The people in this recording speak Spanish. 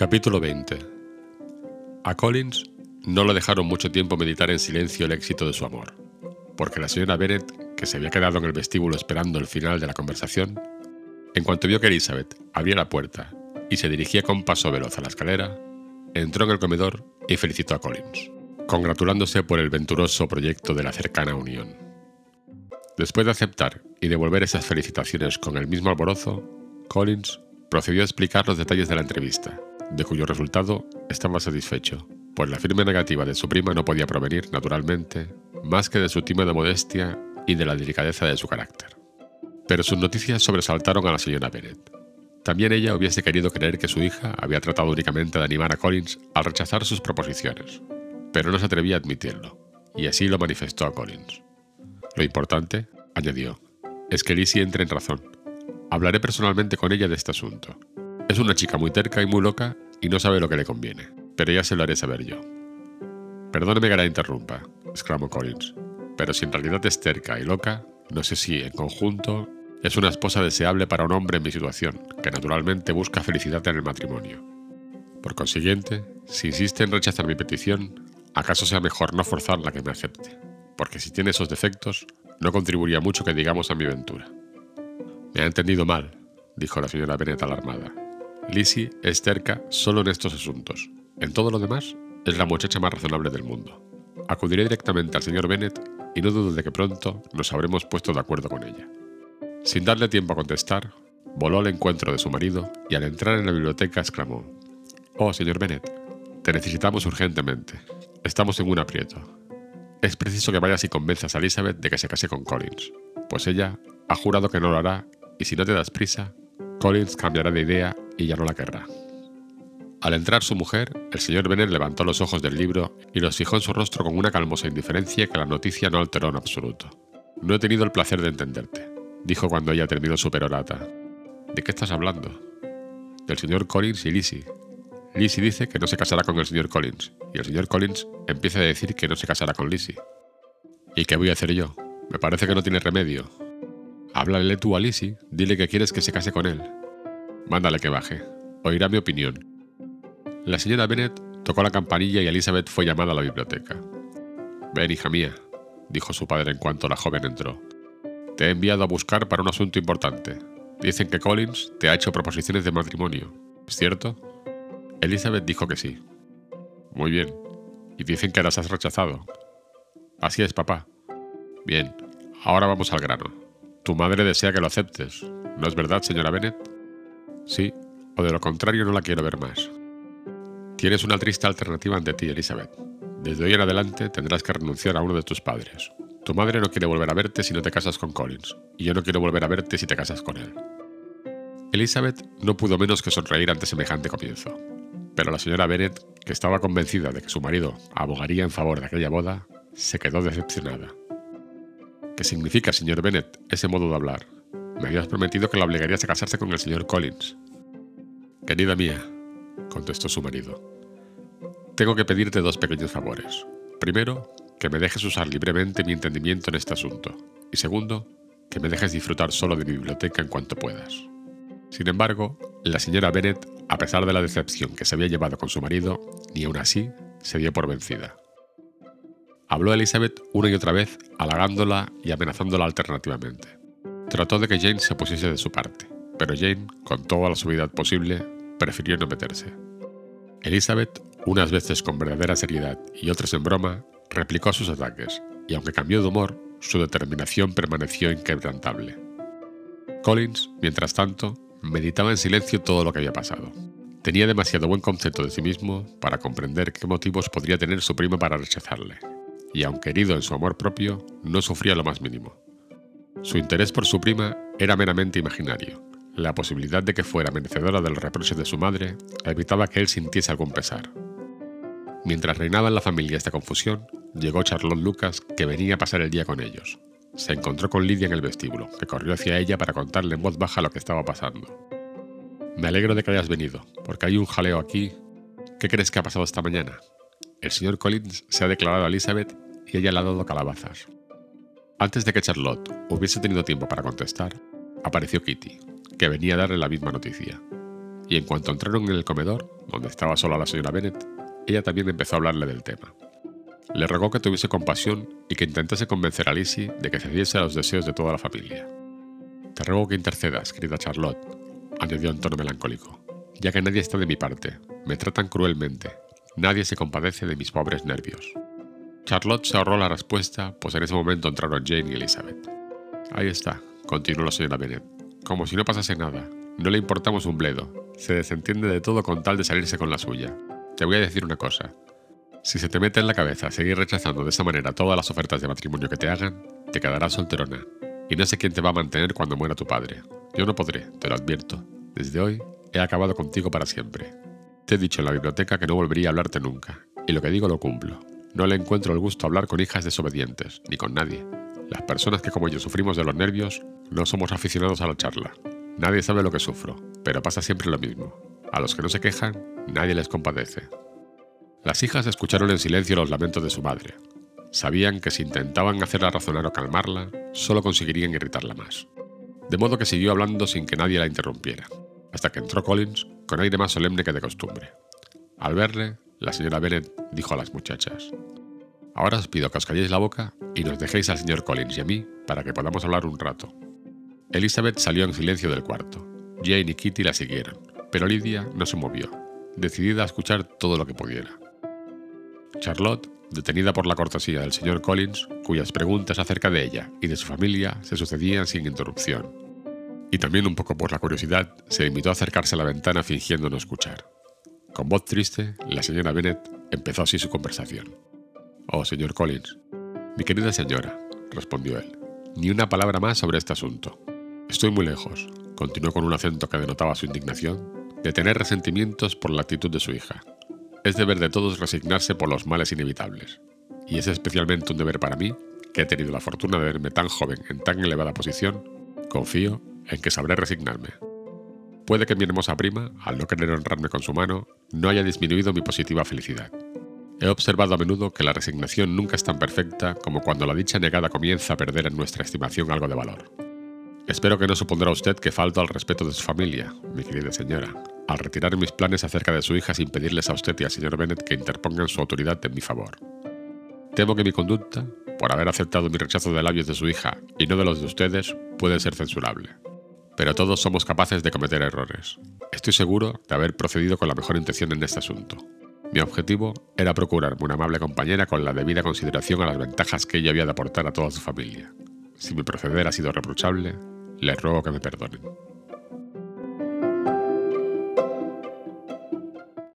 Capítulo 20 A Collins no le dejaron mucho tiempo meditar en silencio el éxito de su amor, porque la señora Bennet, que se había quedado en el vestíbulo esperando el final de la conversación, en cuanto vio que Elizabeth abría la puerta y se dirigía con paso veloz a la escalera, entró en el comedor y felicitó a Collins, congratulándose por el venturoso proyecto de la cercana unión. Después de aceptar y devolver esas felicitaciones con el mismo alborozo, Collins procedió a explicar los detalles de la entrevista, de cuyo resultado estaba satisfecho, pues la firme negativa de su prima no podía provenir, naturalmente, más que de su tímida modestia y de la delicadeza de su carácter. Pero sus noticias sobresaltaron a la señora Bennet. También ella hubiese querido creer que su hija había tratado únicamente de animar a Collins al rechazar sus proposiciones, pero no se atrevía a admitirlo, y así lo manifestó a Collins. Lo importante, añadió, es que Lizzie entre en razón. Hablaré personalmente con ella de este asunto. Es una chica muy terca y muy loca y no sabe lo que le conviene, pero ya se lo haré saber yo. Perdóneme que la interrumpa, exclamó Collins, pero si en realidad es terca y loca, no sé si, en conjunto, es una esposa deseable para un hombre en mi situación, que naturalmente busca felicidad en el matrimonio. Por consiguiente, si insiste en rechazar mi petición, acaso sea mejor no forzarla que me acepte, porque si tiene esos defectos, no contribuiría mucho que digamos a mi ventura. Me ha entendido mal, dijo la señora Bennet alarmada. Lizzie es cerca solo en estos asuntos. En todo lo demás, es la muchacha más razonable del mundo. Acudiré directamente al señor Bennet y no dudo de que pronto nos habremos puesto de acuerdo con ella. Sin darle tiempo a contestar, voló al encuentro de su marido y al entrar en la biblioteca exclamó, Oh, señor Bennet, te necesitamos urgentemente. Estamos en un aprieto. Es preciso que vayas y convenzas a Elizabeth de que se case con Collins, pues ella ha jurado que no lo hará y si no te das prisa, Collins cambiará de idea y ya no la querrá. Al entrar su mujer, el señor Bennet levantó los ojos del libro y los fijó en su rostro con una calmosa indiferencia que la noticia no alteró en absoluto. No he tenido el placer de entenderte, dijo cuando ella terminó su perorata. ¿De qué estás hablando? Del señor Collins y Lizzie. Lizzie dice que no se casará con el señor Collins, y el señor Collins empieza a decir que no se casará con Lizzie. ¿Y qué voy a hacer yo? Me parece que no tiene remedio. Háblale tú a Lizzie, dile que quieres que se case con él. Mándale que baje. Oirá mi opinión. La señora Bennet tocó la campanilla y Elizabeth fue llamada a la biblioteca. Ven, hija mía, dijo su padre en cuanto la joven entró. Te he enviado a buscar para un asunto importante. Dicen que Collins te ha hecho proposiciones de matrimonio. ¿Es cierto? Elizabeth dijo que sí. Muy bien. Y dicen que las has rechazado. Así es, papá. Bien, ahora vamos al grano. Tu madre desea que lo aceptes. ¿No es verdad, señora Bennet? Sí, o de lo contrario no la quiero ver más. Tienes una triste alternativa ante ti, Elizabeth. Desde hoy en adelante tendrás que renunciar a uno de tus padres. Tu madre no quiere volver a verte si no te casas con Collins, y yo no quiero volver a verte si te casas con él. Elizabeth no pudo menos que sonreír ante semejante comienzo, pero la señora Bennet, que estaba convencida de que su marido abogaría en favor de aquella boda, se quedó decepcionada. ¿Qué significa, señor Bennet, ese modo de hablar? Me habías prometido que la obligarías a casarse con el señor Collins. Querida mía, contestó su marido, tengo que pedirte dos pequeños favores. Primero, que me dejes usar libremente mi entendimiento en este asunto. Y segundo, que me dejes disfrutar solo de mi biblioteca en cuanto puedas. Sin embargo, la señora Bennet, a pesar de la decepción que se había llevado con su marido, ni aun así se dio por vencida. Habló a Elizabeth una y otra vez, halagándola y amenazándola alternativamente. Trató de que Jane se pusiese de su parte, pero Jane, con toda la suavidad posible, prefirió no meterse. Elizabeth, unas veces con verdadera seriedad y otras en broma, replicó sus ataques, y aunque cambió de humor, su determinación permaneció inquebrantable. Collins, mientras tanto, meditaba en silencio todo lo que había pasado. Tenía demasiado buen concepto de sí mismo para comprender qué motivos podría tener su prima para rechazarle, y aunque herido en su amor propio, no sufría lo más mínimo. Su interés por su prima era meramente imaginario. La posibilidad de que fuera merecedora del reproche de su madre evitaba que él sintiese algún pesar. Mientras reinaba en la familia esta confusión, llegó Charlotte Lucas, que venía a pasar el día con ellos. Se encontró con Lidia en el vestíbulo, que corrió hacia ella para contarle en voz baja lo que estaba pasando. Me alegro de que hayas venido, porque hay un jaleo aquí. ¿Qué crees que ha pasado esta mañana? El señor Collins se ha declarado a Elizabeth y ella le ha dado calabazas. Antes de que Charlotte hubiese tenido tiempo para contestar, apareció Kitty, que venía a darle la misma noticia. y en cuanto entraron en el comedor, donde estaba sola la señora Bennet, ella también empezó a hablarle del tema. Le rogó que tuviese compasión y que intentase convencer a Lizzie de que cediese a los deseos de toda la familia. Te ruego que intercedas, querida Charlotte, añadió en tono melancólico, ya que nadie está de mi parte, me tratan cruelmente, nadie se compadece de mis pobres nervios. Charlotte se ahorró la respuesta, pues en ese momento entraron Jane y Elizabeth. Ahí está, continuó la señora Bennet, como si no pasase nada, no le importamos un bledo, se desentiende de todo con tal de salirse con la suya. Te voy a decir una cosa. Si se te mete en la cabeza seguir rechazando de esa manera todas las ofertas de matrimonio que te hagan, te quedarás solterona. Y no sé quién te va a mantener cuando muera tu padre. Yo no podré, te lo advierto. Desde hoy he acabado contigo para siempre. Te he dicho en la biblioteca que no volvería a hablarte nunca, y lo que digo lo cumplo. No le encuentro el gusto hablar con hijas desobedientes, ni con nadie. Las personas que como yo sufrimos de los nervios, no somos aficionados a la charla. Nadie sabe lo que sufro, pero pasa siempre lo mismo. A los que no se quejan, nadie les compadece. Las hijas escucharon en silencio los lamentos de su madre. Sabían que si intentaban hacerla razonar o calmarla, solo conseguirían irritarla más. De modo que siguió hablando sin que nadie la interrumpiera, hasta que entró Collins con aire más solemne que de costumbre. Al verle, la señora Bennet dijo a las muchachas, Ahora os pido que os calléis la boca y nos dejéis al señor Collins y a mí para que podamos hablar un rato. Elizabeth salió en silencio del cuarto. Jane y Kitty la siguieron, pero Lydia no se movió, decidida a escuchar todo lo que pudiera. Charlotte, detenida por la cortesía del señor Collins, cuyas preguntas acerca de ella y de su familia se sucedían sin interrupción, y también un poco por la curiosidad, se limitó a acercarse a la ventana fingiendo no escuchar. Con voz triste, la señora Bennet empezó así su conversación. Oh, señor Collins. Mi querida señora, respondió él, ni una palabra más sobre este asunto. Estoy muy lejos, continuó con un acento que denotaba su indignación, de tener resentimientos por la actitud de su hija. Es deber de todos resignarse por los males inevitables, y es especialmente un deber para mí, que he tenido la fortuna de verme tan joven en tan elevada posición, confío en que sabré resignarme. Puede que mi hermosa prima, al no querer honrarme con su mano, no haya disminuido mi positiva felicidad. He observado a menudo que la resignación nunca es tan perfecta como cuando la dicha negada comienza a perder en nuestra estimación algo de valor. Espero que no supondrá usted que falto al respeto de su familia, mi querida señora, al retirar mis planes acerca de su hija sin pedirles a usted y al señor Bennet que interpongan su autoridad en mi favor. Temo que mi conducta, por haber aceptado mi rechazo de labios de su hija y no de los de ustedes, puede ser censurable. Pero todos somos capaces de cometer errores. Estoy seguro de haber procedido con la mejor intención en este asunto. Mi objetivo era procurarme una amable compañera con la debida consideración a las ventajas que ella había de aportar a toda su familia. Si mi proceder ha sido reprochable, les ruego que me perdonen.